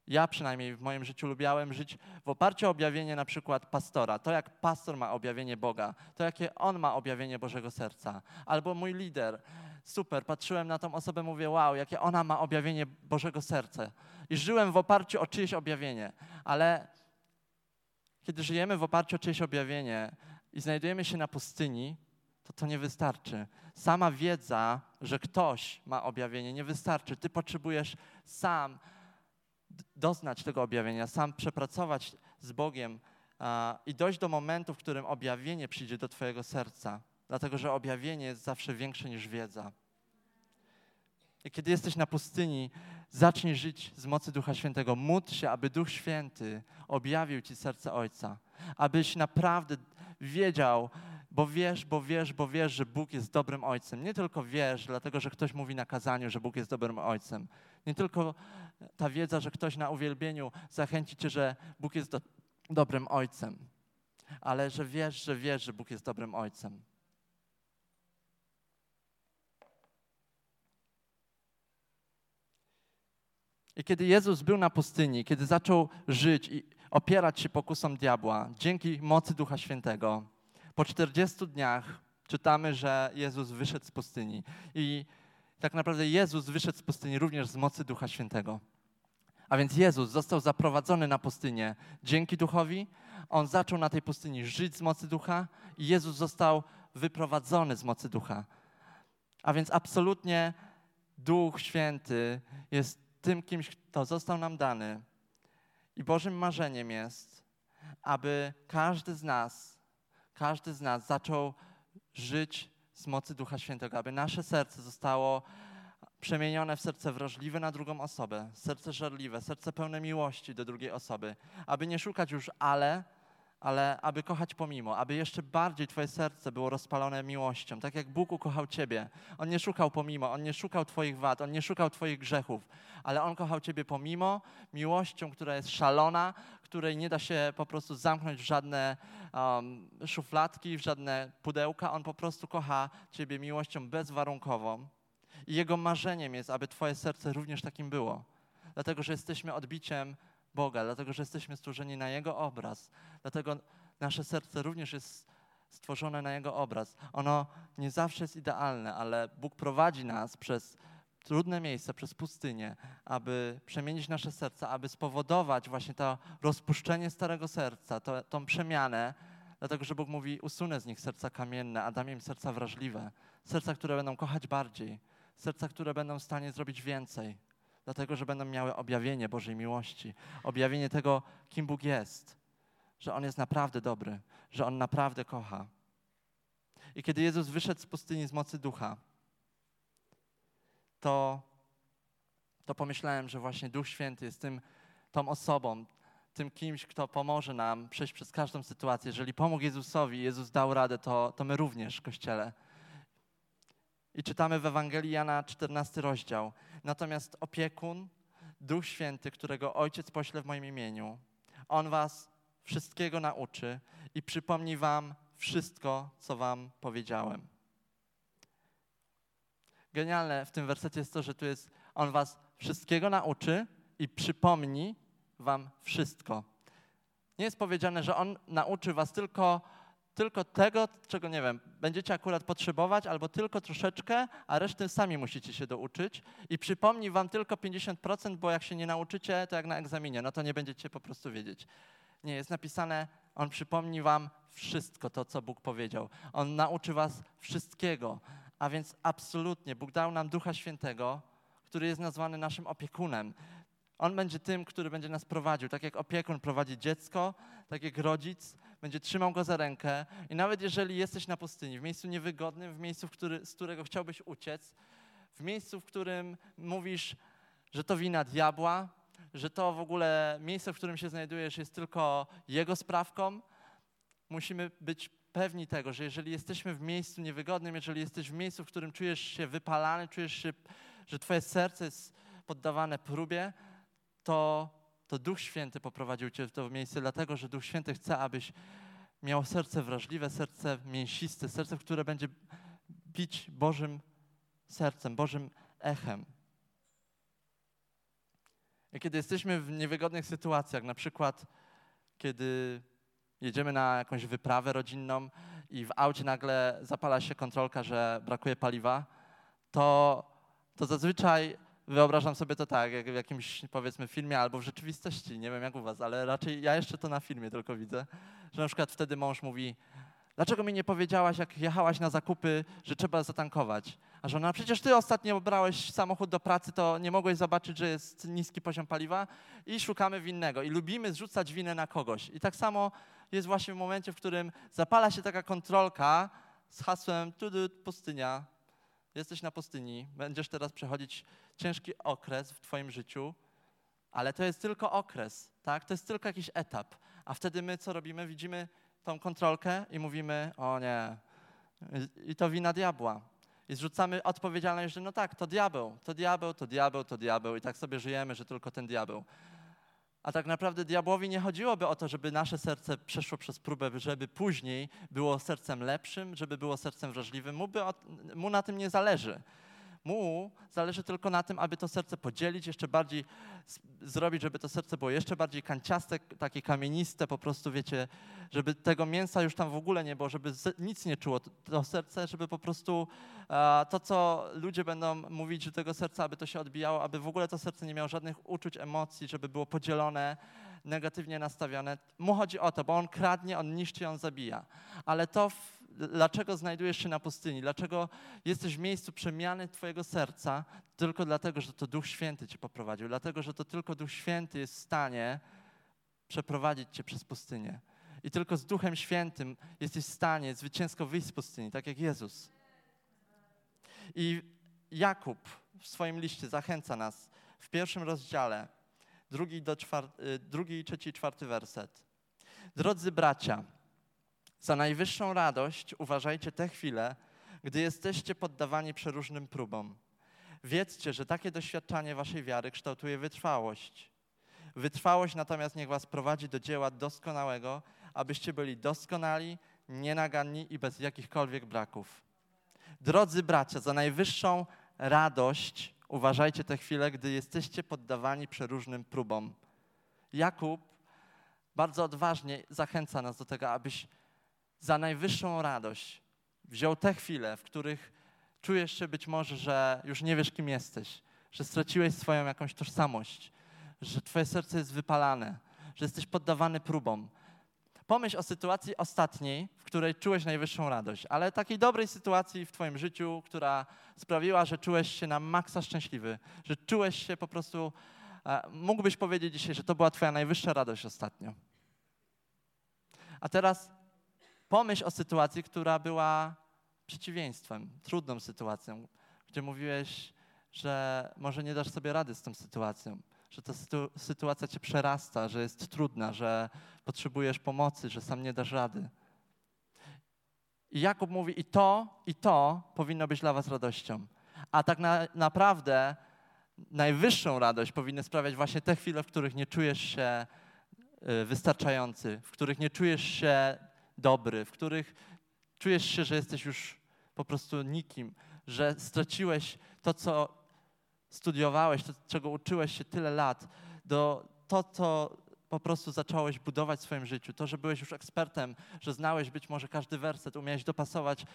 ja przynajmniej w moim życiu lubiałem żyć w oparciu o objawienie na przykład pastora. To jak pastor ma objawienie Boga, to jakie on ma objawienie Bożego serca. Albo mój lider. Super, patrzyłem na tą osobę, mówię, wow, jakie ona ma objawienie Bożego serca. I żyłem w oparciu o czyjeś objawienie. Ale kiedy żyjemy w oparciu o czyjeś objawienie i znajdujemy się na pustyni, to to nie wystarczy. Sama wiedza, że ktoś ma objawienie, nie wystarczy. Ty potrzebujesz sam doznać tego objawienia, sam przepracować z Bogiem i dojść do momentu, w którym objawienie przyjdzie do Twojego serca, dlatego że objawienie jest zawsze większe niż wiedza. I kiedy jesteś na pustyni, zacznij żyć z mocy Ducha Świętego. Módl się, aby Duch Święty objawił Ci serce Ojca, abyś naprawdę wiedział, bo wiesz, bo wiesz, bo wiesz, że Bóg jest dobrym Ojcem. Nie tylko wiesz, dlatego że ktoś mówi na kazaniu, że Bóg jest dobrym Ojcem. Nie tylko ta wiedza, że ktoś na uwielbieniu zachęci cię, że Bóg jest do, dobrym Ojcem, ale że wiesz, że wiesz, że Bóg jest dobrym Ojcem. I kiedy Jezus był na pustyni, kiedy zaczął żyć i opierać się pokusom diabła, dzięki mocy Ducha Świętego, po 40 dniach czytamy, że Jezus wyszedł z pustyni. I tak naprawdę Jezus wyszedł z pustyni również z mocy Ducha Świętego. A więc Jezus został zaprowadzony na pustynię dzięki Duchowi. On zaczął na tej pustyni żyć z mocy Ducha i Jezus został wyprowadzony z mocy Ducha. A więc absolutnie Duch Święty jest tym kimś, kto został nam dany. I Bożym marzeniem jest, aby każdy z nas, każdy z nas zaczął żyć z mocy Ducha Świętego, aby nasze serce zostało przemienione w serce wrażliwe na drugą osobę, serce żarliwe, serce pełne miłości do drugiej osoby, aby nie szukać już ale, ale aby kochać pomimo, aby jeszcze bardziej Twoje serce było rozpalone miłością, tak jak Bóg ukochał Ciebie. On nie szukał pomimo, On nie szukał Twoich wad, On nie szukał Twoich grzechów, ale On kochał Ciebie pomimo, miłością, która jest szalona, której nie da się po prostu zamknąć w żadne um, szufladki, w żadne pudełka. On po prostu kocha Ciebie miłością bezwarunkową. I Jego marzeniem jest, aby Twoje serce również takim było. Dlatego, że jesteśmy odbiciem Boga, dlatego, że jesteśmy stworzeni na Jego obraz. Dlatego nasze serce również jest stworzone na Jego obraz. Ono nie zawsze jest idealne, ale Bóg prowadzi nas przez trudne miejsca, przez pustynię, aby przemienić nasze serca, aby spowodować właśnie to rozpuszczenie starego serca, to, tą przemianę, Dlatego, że Bóg mówi, usunę z nich serca kamienne, a dam im serca wrażliwe. Serca, które będą kochać bardziej. Serca, które będą w stanie zrobić więcej. Dlatego, że będą miały objawienie Bożej miłości. Objawienie tego, kim Bóg jest. Że On jest naprawdę dobry. Że On naprawdę kocha. I kiedy Jezus wyszedł z pustyni z mocy ducha, to, to pomyślałem, że właśnie Duch Święty jest tym, tą osobą, tym kimś, kto pomoże nam przejść przez każdą sytuację. Jeżeli pomógł Jezusowi, Jezus dał radę, to, to my również, Kościele. I czytamy w Ewangelii Jana 14 rozdział. Natomiast opiekun, Duch Święty, którego Ojciec pośle w moim imieniu, On was wszystkiego nauczy i przypomni wam wszystko, co wam powiedziałem. Genialne w tym wersecie jest to, że tu jest On was wszystkiego nauczy i przypomni wam wszystko. Nie jest powiedziane, że On nauczy was tylko, tylko tego, czego nie wiem, będziecie akurat potrzebować, albo tylko troszeczkę, a resztę sami musicie się douczyć i przypomni wam tylko 50%, bo jak się nie nauczycie, to jak na egzaminie, no to nie będziecie po prostu wiedzieć. Nie, jest napisane, On przypomni wam wszystko to, co Bóg powiedział. On nauczy was wszystkiego. A więc absolutnie Bóg dał nam Ducha Świętego, który jest nazwany naszym opiekunem. On będzie tym, który będzie nas prowadził. Tak jak opiekun prowadzi dziecko, tak jak rodzic będzie trzymał go za rękę. I nawet jeżeli jesteś na pustyni, w miejscu niewygodnym, w miejscu, który, z którego chciałbyś uciec, w miejscu, w którym mówisz, że to wina diabła, że to w ogóle miejsce, w którym się znajdujesz, jest tylko jego sprawką, musimy być pewni tego, że jeżeli jesteśmy w miejscu niewygodnym, jeżeli jesteś w miejscu, w którym czujesz się wypalany, czujesz się, że twoje serce jest poddawane próbie, to, to Duch Święty poprowadził cię w to miejsce, dlatego że Duch Święty chce, abyś miał serce wrażliwe, serce mięsiste, serce, które będzie bić Bożym sercem, Bożym echem. I kiedy jesteśmy w niewygodnych sytuacjach, na przykład kiedy jedziemy na jakąś wyprawę rodzinną i w aucie nagle zapala się kontrolka, że brakuje paliwa, to, to zazwyczaj wyobrażam sobie to tak, jak w jakimś powiedzmy filmie albo w rzeczywistości, nie wiem jak u was, ale raczej ja jeszcze to na filmie tylko widzę, że na przykład wtedy mąż mówi, dlaczego mi nie powiedziałaś, jak jechałaś na zakupy, że trzeba zatankować? A żona, przecież ty ostatnio brałeś samochód do pracy, to nie mogłeś zobaczyć, że jest niski poziom paliwa i szukamy winnego i lubimy zrzucać winę na kogoś. I tak samo jest właśnie w momencie, w którym zapala się taka kontrolka z hasłem tudu, pustynia, jesteś na pustyni, będziesz teraz przechodzić ciężki okres w twoim życiu, ale to jest tylko okres, tak? To jest tylko jakiś etap. A wtedy my co robimy? Widzimy tą kontrolkę i mówimy, o nie, i to wina diabła. I zrzucamy odpowiedzialność, że no tak, to diabeł, to diabeł, to diabeł, to diabeł i tak sobie żyjemy, że tylko ten diabeł. A tak naprawdę diabłowi nie chodziłoby o to, żeby nasze serce przeszło przez próbę, żeby później było sercem lepszym, żeby było sercem wrażliwym. Mu, by, mu na tym nie zależy. Mu zależy tylko na tym, aby to serce podzielić, jeszcze bardziej zrobić, żeby to serce było jeszcze bardziej kanciaste, takie kamieniste, po prostu wiecie, żeby tego mięsa już tam w ogóle nie było, żeby nic nie czuło to serce, żeby po prostu to, co ludzie będą mówić do tego serca, aby to się odbijało, aby w ogóle to serce nie miało żadnych uczuć, emocji, żeby było podzielone, negatywnie nastawione. Mu chodzi o to, bo on kradnie, on niszczy, on zabija. Ale to dlaczego znajdujesz się na pustyni, dlaczego jesteś w miejscu przemiany Twojego serca, tylko dlatego, że to Duch Święty Cię poprowadził, dlatego, że to tylko Duch Święty jest w stanie przeprowadzić Cię przez pustynię. I tylko z Duchem Świętym jesteś w stanie zwycięsko wyjść z pustyni, tak jak Jezus. I Jakub w swoim liście zachęca nas w pierwszym rozdziale, drugi, do czwar- y, drugi trzeci, czwarty werset. Drodzy bracia, za najwyższą radość uważajcie te chwile, gdy jesteście poddawani przeróżnym próbom. Wiedzcie, że takie doświadczanie waszej wiary kształtuje wytrwałość. Wytrwałość natomiast niech was prowadzi do dzieła doskonałego, abyście byli doskonali, nienaganni i bez jakichkolwiek braków. Drodzy bracia, za najwyższą radość uważajcie te chwile, gdy jesteście poddawani przeróżnym próbom. Jakub bardzo odważnie zachęca nas do tego, abyś za najwyższą radość wziął te chwile, w których czujesz się być może, że już nie wiesz, kim jesteś, że straciłeś swoją jakąś tożsamość, że twoje serce jest wypalane, że jesteś poddawany próbom. Pomyśl o sytuacji ostatniej, w której czułeś najwyższą radość, ale takiej dobrej sytuacji w Twoim życiu, która sprawiła, że czułeś się na maksa szczęśliwy, że czułeś się po prostu. E, mógłbyś powiedzieć dzisiaj, że to była Twoja najwyższa radość ostatnio. A teraz pomyśl o sytuacji, która była przeciwieństwem, trudną sytuacją, gdzie mówiłeś, że może nie dasz sobie rady z tą sytuacją, że ta sytuacja cię przerasta, że jest trudna, że potrzebujesz pomocy, że sam nie dasz rady. I Jakub mówi, i to, i to powinno być dla was radością. A tak na, naprawdę najwyższą radość powinny sprawiać właśnie te chwile, w których nie czujesz się y, wystarczający, w których nie czujesz się dobry, w których czujesz się, że jesteś już po prostu nikim, że straciłeś to, co studiowałeś, to, czego uczyłeś się tyle lat, do to, co po prostu zacząłeś budować w swoim życiu, to, że byłeś już ekspertem, że znałeś być może każdy werset, umiałeś dopasować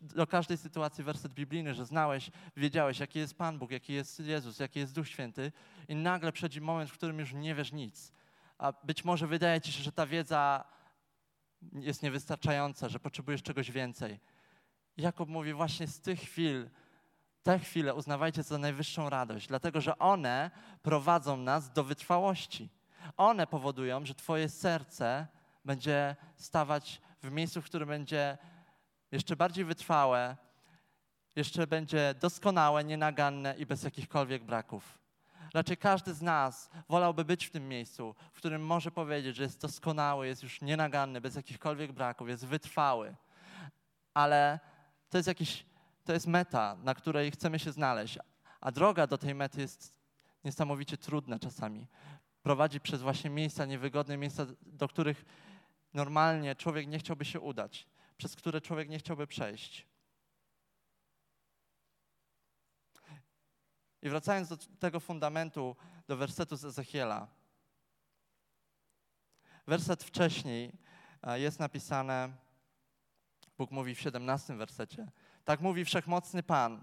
do każdej sytuacji werset biblijny, że znałeś, wiedziałeś, jaki jest Pan Bóg, jaki jest Jezus, jaki jest Duch Święty i nagle przychodzi moment, w którym już nie wiesz nic. A być może wydaje ci się, że ta wiedza jest niewystarczająca, że potrzebujesz czegoś więcej. Jakub mówi właśnie z tych chwil, te chwile uznawajcie za najwyższą radość, dlatego że one prowadzą nas do wytrwałości. One powodują, że Twoje serce będzie stawać w miejscu, w którym będzie jeszcze bardziej wytrwałe, jeszcze będzie doskonałe, nienaganne i bez jakichkolwiek braków. Raczej każdy z nas wolałby być w tym miejscu, w którym może powiedzieć, że jest doskonały, jest już nienaganny, bez jakichkolwiek braków, jest wytrwały. Ale to jest jakiś, to jest meta, na której chcemy się znaleźć. A droga do tej mety jest niesamowicie trudna czasami. Prowadzi przez właśnie miejsca niewygodne, miejsca, do których normalnie człowiek nie chciałby się udać, przez które człowiek nie chciałby przejść. I wracając do tego fundamentu, do wersetu z Ezechiela. Werset wcześniej e, jest napisane, Bóg mówi w 17 wersecie. Tak mówi wszechmocny Pan.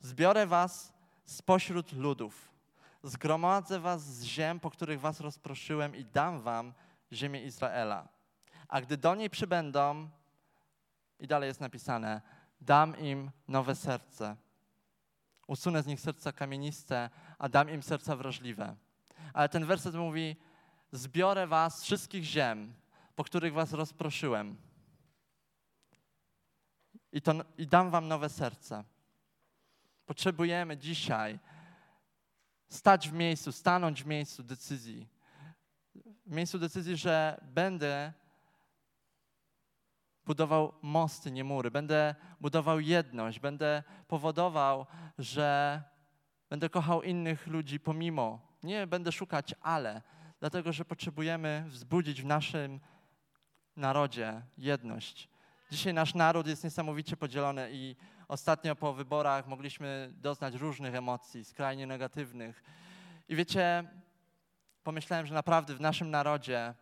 Zbiorę was spośród ludów. Zgromadzę was z ziem, po których was rozproszyłem i dam wam ziemię Izraela. A gdy do niej przybędą, i dalej jest napisane, dam im nowe serce. Usunę z nich serca kamieniste, a dam im serca wrażliwe. Ale ten werset mówi, zbiorę was z wszystkich ziem, po których was rozproszyłem i, to, i dam wam nowe serce. Potrzebujemy dzisiaj stać w miejscu, stanąć w miejscu decyzji. W miejscu decyzji, że będę budował mosty, nie mury. Będę budował jedność, będę powodował, że będę kochał innych ludzi pomimo. Nie będę szukać ale, dlatego że potrzebujemy wzbudzić w naszym narodzie jedność. Dzisiaj nasz naród jest niesamowicie podzielony i ostatnio po wyborach mogliśmy doznać różnych emocji, skrajnie negatywnych. I wiecie, pomyślałem, że naprawdę w naszym narodzie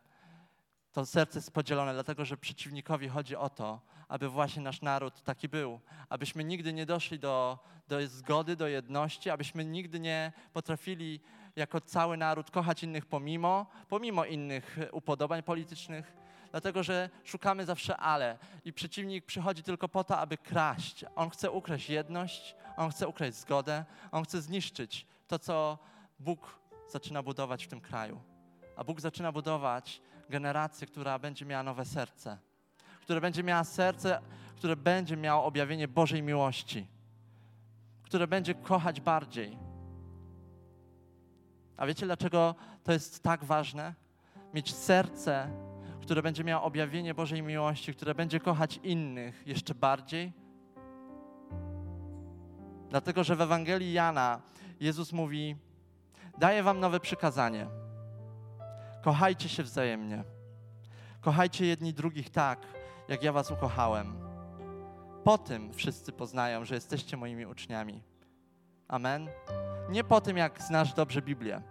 to serce jest podzielone, dlatego że przeciwnikowi chodzi o to, aby właśnie nasz naród taki był, abyśmy nigdy nie doszli do, do zgody, do jedności, abyśmy nigdy nie potrafili jako cały naród kochać innych pomimo, pomimo innych upodobań politycznych, dlatego że szukamy zawsze ale i przeciwnik przychodzi tylko po to, aby kraść. On chce ukraść jedność, on chce ukraść zgodę, on chce zniszczyć to, co Bóg zaczyna budować w tym kraju. A Bóg zaczyna budować generację, która będzie miała nowe serce, które będzie miała serce, które będzie miało objawienie Bożej miłości, które będzie kochać bardziej. A wiecie, dlaczego to jest tak ważne? Mieć serce, które będzie miało objawienie Bożej miłości, które będzie kochać innych jeszcze bardziej? Dlatego, że w Ewangelii Jana Jezus mówi: Daję wam nowe przykazanie. Kochajcie się wzajemnie. Kochajcie jedni drugich tak, jak ja was ukochałem. Po tym wszyscy poznają, że jesteście moimi uczniami. Amen. Nie po tym, jak znasz dobrze Biblię.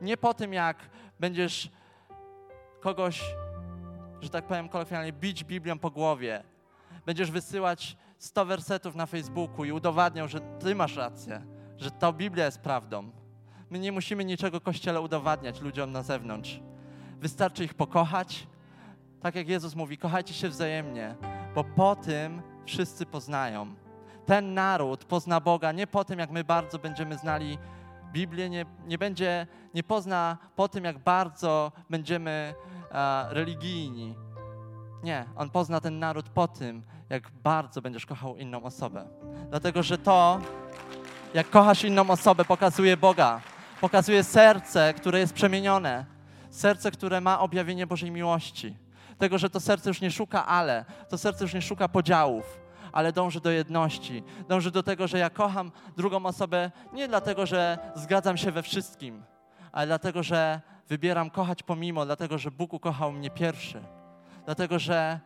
Nie po tym, jak będziesz kogoś że tak powiem kolokwialnie, bić Biblią po głowie. Będziesz wysyłać 100 wersetów na Facebooku i udowadniał, że ty masz rację, że ta Biblia jest prawdą. My nie musimy niczego Kościele udowadniać ludziom na zewnątrz. Wystarczy ich pokochać, Tak jak Jezus mówi, kochajcie się wzajemnie, bo po tym wszyscy poznają. Ten naród pozna Boga nie po tym, jak my bardzo będziemy znali Biblię, nie, nie, będzie, nie pozna po tym, jak bardzo będziemy a, religijni. Nie, on pozna ten naród po tym, jak bardzo będziesz kochał inną osobę. Dlatego, że to, jak kochasz inną osobę, pokazuje Boga. Pokazuje serce, które jest przemienione. Serce, które ma objawienie Bożej miłości. Tego, że to serce już nie szuka ale, to serce już nie szuka podziałów, ale dąży do jedności. Dąży do tego, że ja kocham drugą osobę nie dlatego, że zgadzam się we wszystkim, ale dlatego, że wybieram kochać pomimo, dlatego, że Bóg ukochał mnie pierwszy. Dlatego, że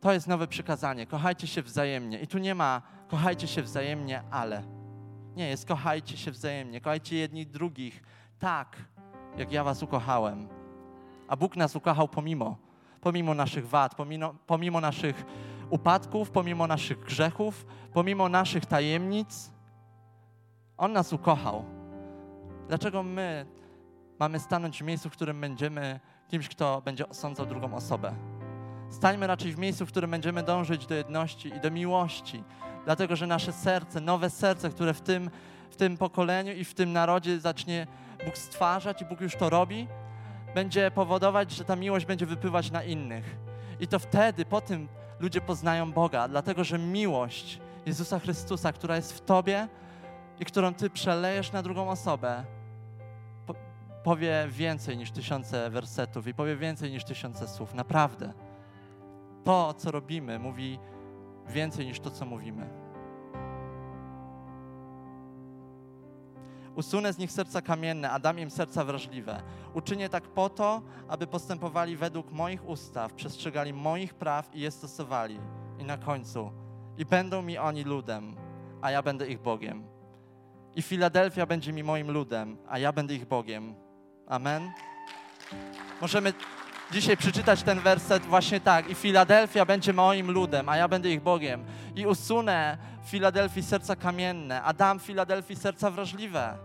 to jest nowe przykazanie. Kochajcie się wzajemnie. I tu nie ma kochajcie się wzajemnie, ale. Nie, jest kochajcie się wzajemnie. Kochajcie jedni drugich tak, jak ja was ukochałem. A Bóg nas ukochał pomimo. Pomimo naszych wad, pomimo, pomimo naszych upadków, pomimo naszych grzechów, pomimo naszych tajemnic. On nas ukochał. Dlaczego my mamy stanąć w miejscu, w którym będziemy kimś, kto będzie osądzał drugą osobę? Stańmy raczej w miejscu, w którym będziemy dążyć do jedności i do miłości, dlatego że nasze serce, nowe serce, które w tym, w tym pokoleniu i w tym narodzie zacznie Bóg stwarzać i Bóg już to robi, będzie powodować, że ta miłość będzie wypływać na innych. I to wtedy, po tym ludzie poznają Boga, dlatego że miłość Jezusa Chrystusa, która jest w Tobie i którą Ty przelejesz na drugą osobę, po, powie więcej niż tysiące wersetów i powie więcej niż tysiące słów. Naprawdę. To, co robimy, mówi więcej niż to, co mówimy. Usunę z nich serca kamienne, a dam im serca wrażliwe. Uczynię tak po to, aby postępowali według moich ustaw, przestrzegali moich praw i je stosowali. I na końcu, i będą mi oni ludem, a ja będę ich Bogiem. I Filadelfia będzie mi moim ludem, a ja będę ich Bogiem. Amen. Możemy dzisiaj przeczytać ten werset właśnie tak. I Filadelfia będzie moim ludem, a ja będę ich Bogiem. I usunę Filadelfii serca kamienne, a dam Filadelfii serca wrażliwe.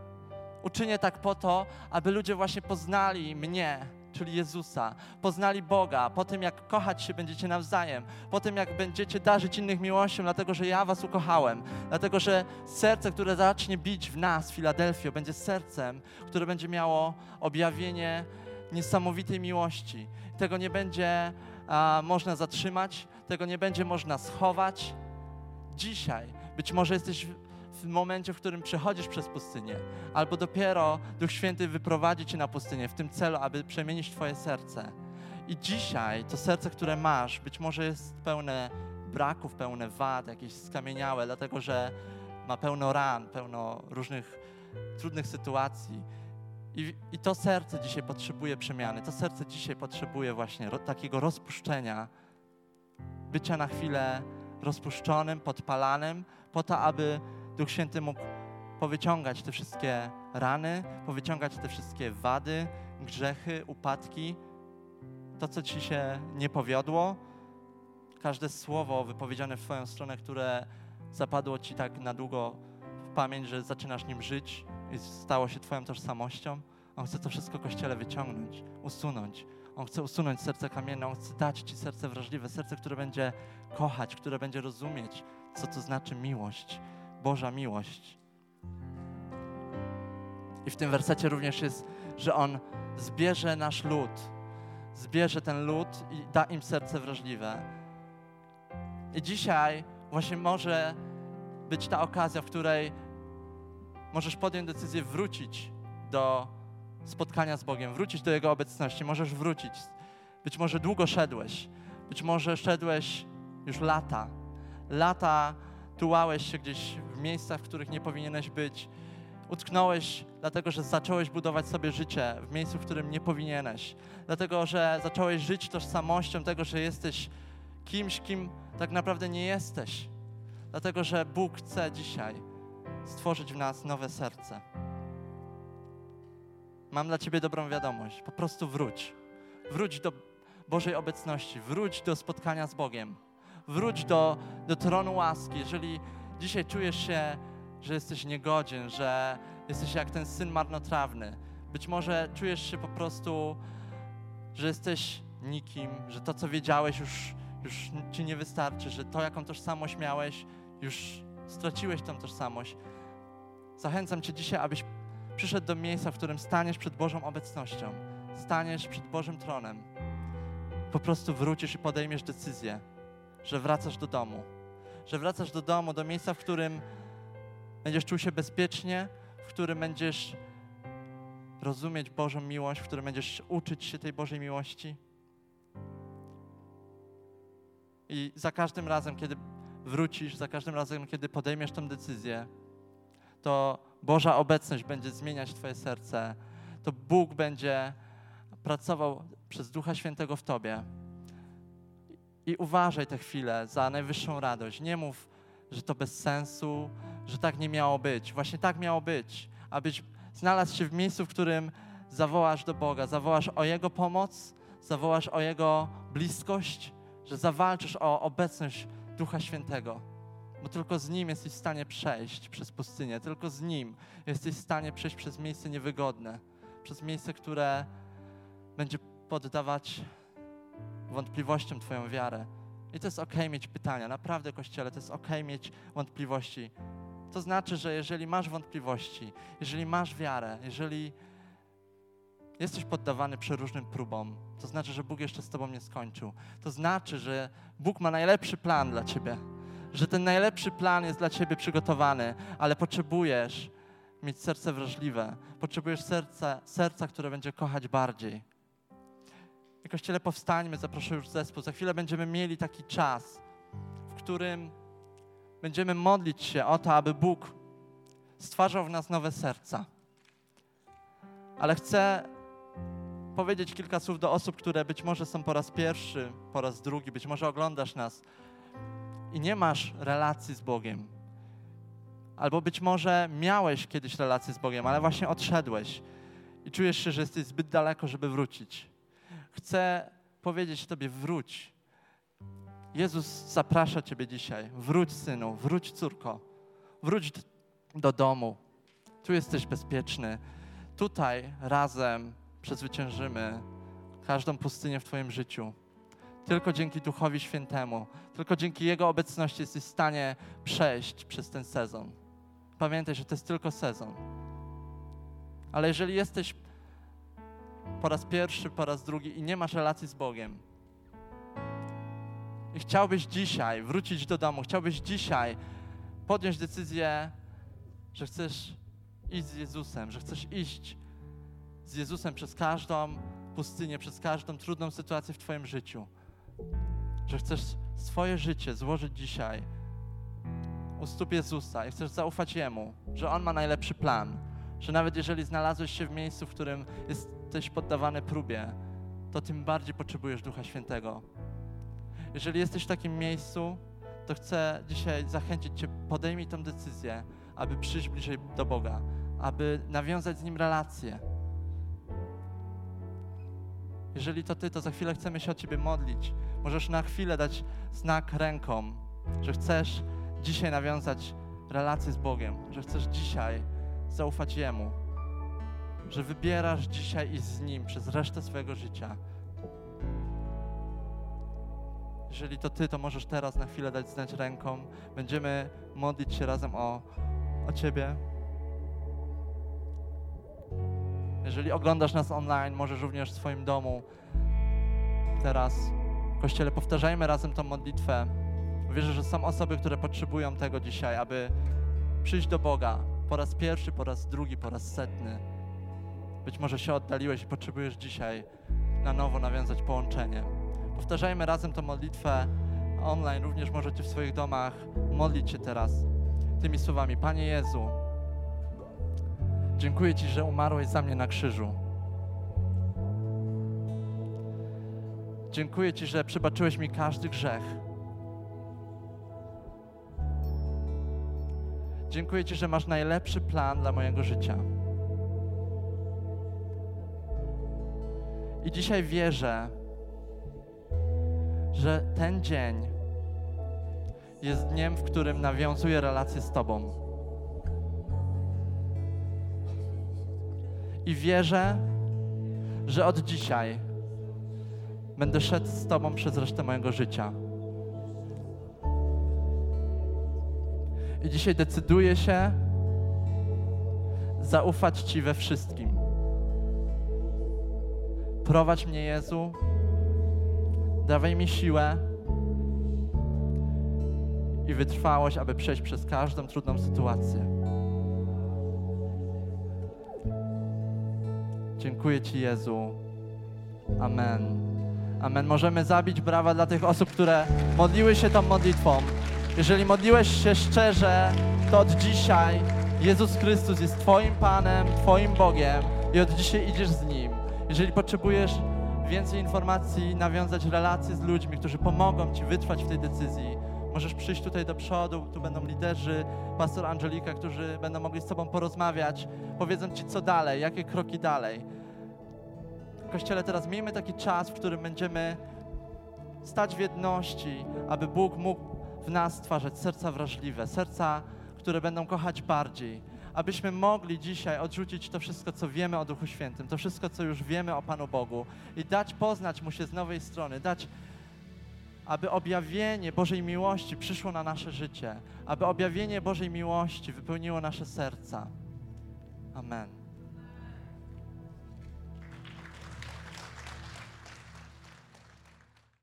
Uczynię tak po to, aby ludzie właśnie poznali mnie, czyli Jezusa, poznali Boga, po tym jak kochać się będziecie nawzajem, po tym jak będziecie darzyć innych miłością, dlatego że ja was ukochałem, dlatego że serce, które zacznie bić w nas, Filadelfio, będzie sercem, które będzie miało objawienie niesamowitej miłości. Tego nie będzie a, można zatrzymać, tego nie będzie można schować. Dzisiaj być może jesteś w, momencie, w którym przechodzisz przez pustynię, albo dopiero Duch Święty wyprowadzi cię na pustynię w tym celu, aby przemienić Twoje serce. I dzisiaj to serce, które masz, być może jest pełne braków, pełne wad, jakieś skamieniałe, dlatego że ma pełno ran, pełno różnych trudnych sytuacji. I, I, to serce dzisiaj potrzebuje przemiany. To serce dzisiaj potrzebuje właśnie ro, takiego rozpuszczenia, bycia na chwilę rozpuszczonym, podpalanym, po to, aby Duch Święty mógł powyciągać te wszystkie rany, powyciągać te wszystkie wady, grzechy, upadki, to, co ci się nie powiodło, każde słowo wypowiedziane w Twoją stronę, które zapadło ci tak na długo w pamięć, że zaczynasz nim żyć stało się Twoją tożsamością. On chce to wszystko Kościele wyciągnąć, usunąć. On chce usunąć serce kamienne, On chce dać Ci serce wrażliwe, serce, które będzie kochać, które będzie rozumieć, co to znaczy miłość, Boża miłość. I w tym wersecie również jest, że On zbierze nasz lud, zbierze ten lud i da im serce wrażliwe. I dzisiaj właśnie może być ta okazja, w której możesz podjąć decyzję wrócić do spotkania z Bogiem, wrócić do Jego obecności. Możesz wrócić. Być może długo szedłeś, być może szedłeś już lata. Lata tułałeś się gdzieś w miejscach, w których nie powinieneś być. Utknąłeś, dlatego że zacząłeś budować sobie życie w miejscu, w którym nie powinieneś. Dlatego, że zacząłeś żyć tożsamością tego, że jesteś kimś, kim tak naprawdę nie jesteś. Dlatego, że Bóg chce dzisiaj stworzyć w nas nowe serce. Mam dla Ciebie dobrą wiadomość. Po prostu wróć. Wróć do Bożej obecności, wróć do spotkania z Bogiem, wróć do, do tronu łaski. Jeżeli dzisiaj czujesz się, że jesteś niegodzien, że jesteś jak ten syn marnotrawny, być może czujesz się po prostu, że jesteś nikim, że to, co wiedziałeś, już, już ci nie wystarczy, że to, jaką tożsamość miałeś, już straciłeś tą tożsamość. Zachęcam Cię dzisiaj, abyś przyszedł do miejsca, w którym staniesz przed Bożą obecnością, staniesz przed Bożym tronem. Po prostu wrócisz i podejmiesz decyzję, że wracasz do domu, że wracasz do domu, do miejsca, w którym będziesz czuł się bezpiecznie, w którym będziesz rozumieć Bożą miłość, w którym będziesz uczyć się tej Bożej miłości. I za każdym razem, kiedy wrócisz, za każdym razem, kiedy podejmiesz tę decyzję, to Boża obecność będzie zmieniać Twoje serce, to Bóg będzie pracował przez Ducha Świętego w Tobie. I uważaj tę chwilę za najwyższą radość. Nie mów, że to bez sensu, że tak nie miało być. Właśnie tak miało być, abyś znalazł się w miejscu, w którym zawołasz do Boga, zawołasz o Jego pomoc, zawołasz o Jego bliskość, że zawalczysz o obecność Ducha Świętego. Bo tylko z Nim jesteś w stanie przejść przez pustynię, tylko z Nim jesteś w stanie przejść przez miejsce niewygodne, przez miejsce, które będzie poddawać wątpliwościom Twoją wiarę. I to jest ok mieć pytania, naprawdę, Kościele, to jest ok mieć wątpliwości. To znaczy, że jeżeli masz wątpliwości, jeżeli masz wiarę, jeżeli jesteś poddawany przeróżnym próbom, to znaczy, że Bóg jeszcze z Tobą nie skończył. To znaczy, że Bóg ma najlepszy plan dla Ciebie, że ten najlepszy plan jest dla Ciebie przygotowany, ale potrzebujesz mieć serce wrażliwe, potrzebujesz serca, serca które będzie kochać bardziej. I Kościele, powstańmy, zaproszę już zespół. Za chwilę będziemy mieli taki czas, w którym będziemy modlić się o to, aby Bóg stwarzał w nas nowe serca. Ale chcę powiedzieć kilka słów do osób, które być może są po raz pierwszy, po raz drugi, być może oglądasz nas i nie masz relacji z Bogiem. Albo być może miałeś kiedyś relację z Bogiem, ale właśnie odszedłeś i czujesz się, że jesteś zbyt daleko, żeby wrócić. Chcę powiedzieć Tobie: wróć. Jezus zaprasza Ciebie dzisiaj. Wróć, synu, wróć, córko. Wróć do domu. Tu jesteś bezpieczny. Tutaj razem przezwyciężymy każdą pustynię w Twoim życiu. Tylko dzięki Duchowi Świętemu, tylko dzięki Jego obecności jesteś w stanie przejść przez ten sezon. Pamiętaj, że to jest tylko sezon. Ale jeżeli jesteś po raz pierwszy, po raz drugi i nie masz relacji z Bogiem, i chciałbyś dzisiaj wrócić do domu, chciałbyś dzisiaj podjąć decyzję, że chcesz iść z Jezusem, że chcesz iść z Jezusem przez każdą pustynię, przez każdą trudną sytuację w Twoim życiu, że chcesz swoje życie złożyć dzisiaj u stóp Jezusa i chcesz zaufać Jemu, że On ma najlepszy plan, że nawet jeżeli znalazłeś się w miejscu, w którym jesteś poddawany próbie, to tym bardziej potrzebujesz Ducha Świętego. Jeżeli jesteś w takim miejscu, to chcę dzisiaj zachęcić Cię, podejmij tę decyzję, aby przyjść bliżej do Boga, aby nawiązać z Nim relacje. Jeżeli to Ty, to za chwilę chcemy się o Ciebie modlić. Możesz na chwilę dać znak ręką, że chcesz dzisiaj nawiązać relację z Bogiem, że chcesz dzisiaj zaufać Jemu, że wybierasz dzisiaj iść z Nim przez resztę swojego życia. Jeżeli to Ty, to możesz teraz na chwilę dać znać ręką. Będziemy modlić się razem o, o Ciebie. Jeżeli oglądasz nas online, możesz również w swoim domu teraz Kościele powtarzajmy razem tą modlitwę. Wierzę, że są osoby, które potrzebują tego dzisiaj, aby przyjść do Boga po raz pierwszy, po raz drugi, po raz setny. Być może się oddaliłeś i potrzebujesz dzisiaj na nowo nawiązać połączenie. Powtarzajmy razem tę modlitwę online. Również możecie w swoich domach modlić się teraz tymi słowami. Panie Jezu, dziękuję Ci, że umarłeś za mnie na krzyżu. Dziękuję Ci, że przebaczyłeś mi każdy grzech. Dziękuję Ci, że masz najlepszy plan dla mojego życia. I dzisiaj wierzę, że ten dzień jest dniem, w którym nawiązuję relację z Tobą. I wierzę, że od dzisiaj będę szedł z Tobą przez resztę mojego życia. I dzisiaj decyduję się zaufać Ci we wszystkim. Prowadź mnie, Jezu, dawaj mi siłę i wytrwałość, aby przejść przez każdą trudną sytuację. Dziękuję Ci, Jezu. Amen. Amen. Możemy zabić brawa dla tych osób, które modliły się tą modlitwą. Jeżeli modliłeś się szczerze, to od dzisiaj Jezus Chrystus jest Twoim Panem, Twoim Bogiem i od dzisiaj idziesz z Nim. Jeżeli potrzebujesz więcej informacji, nawiązać relacje z ludźmi, którzy pomogą Ci wytrwać w tej decyzji, możesz przyjść tutaj do przodu, tu będą liderzy, pastor Angelika, którzy będą mogli z Tobą porozmawiać, powiedzą Ci co dalej, jakie kroki dalej. Kościele, teraz miejmy taki czas, w którym będziemy stać w jedności, aby Bóg mógł w nas stwarzać serca wrażliwe, serca, które będą kochać bardziej. Abyśmy mogli dzisiaj odrzucić to wszystko, co wiemy o Duchu Świętym, to wszystko, co już wiemy o Panu Bogu i dać poznać Mu się z nowej strony, dać, aby objawienie Bożej miłości przyszło na nasze życie, aby objawienie Bożej miłości wypełniło nasze serca. Amen.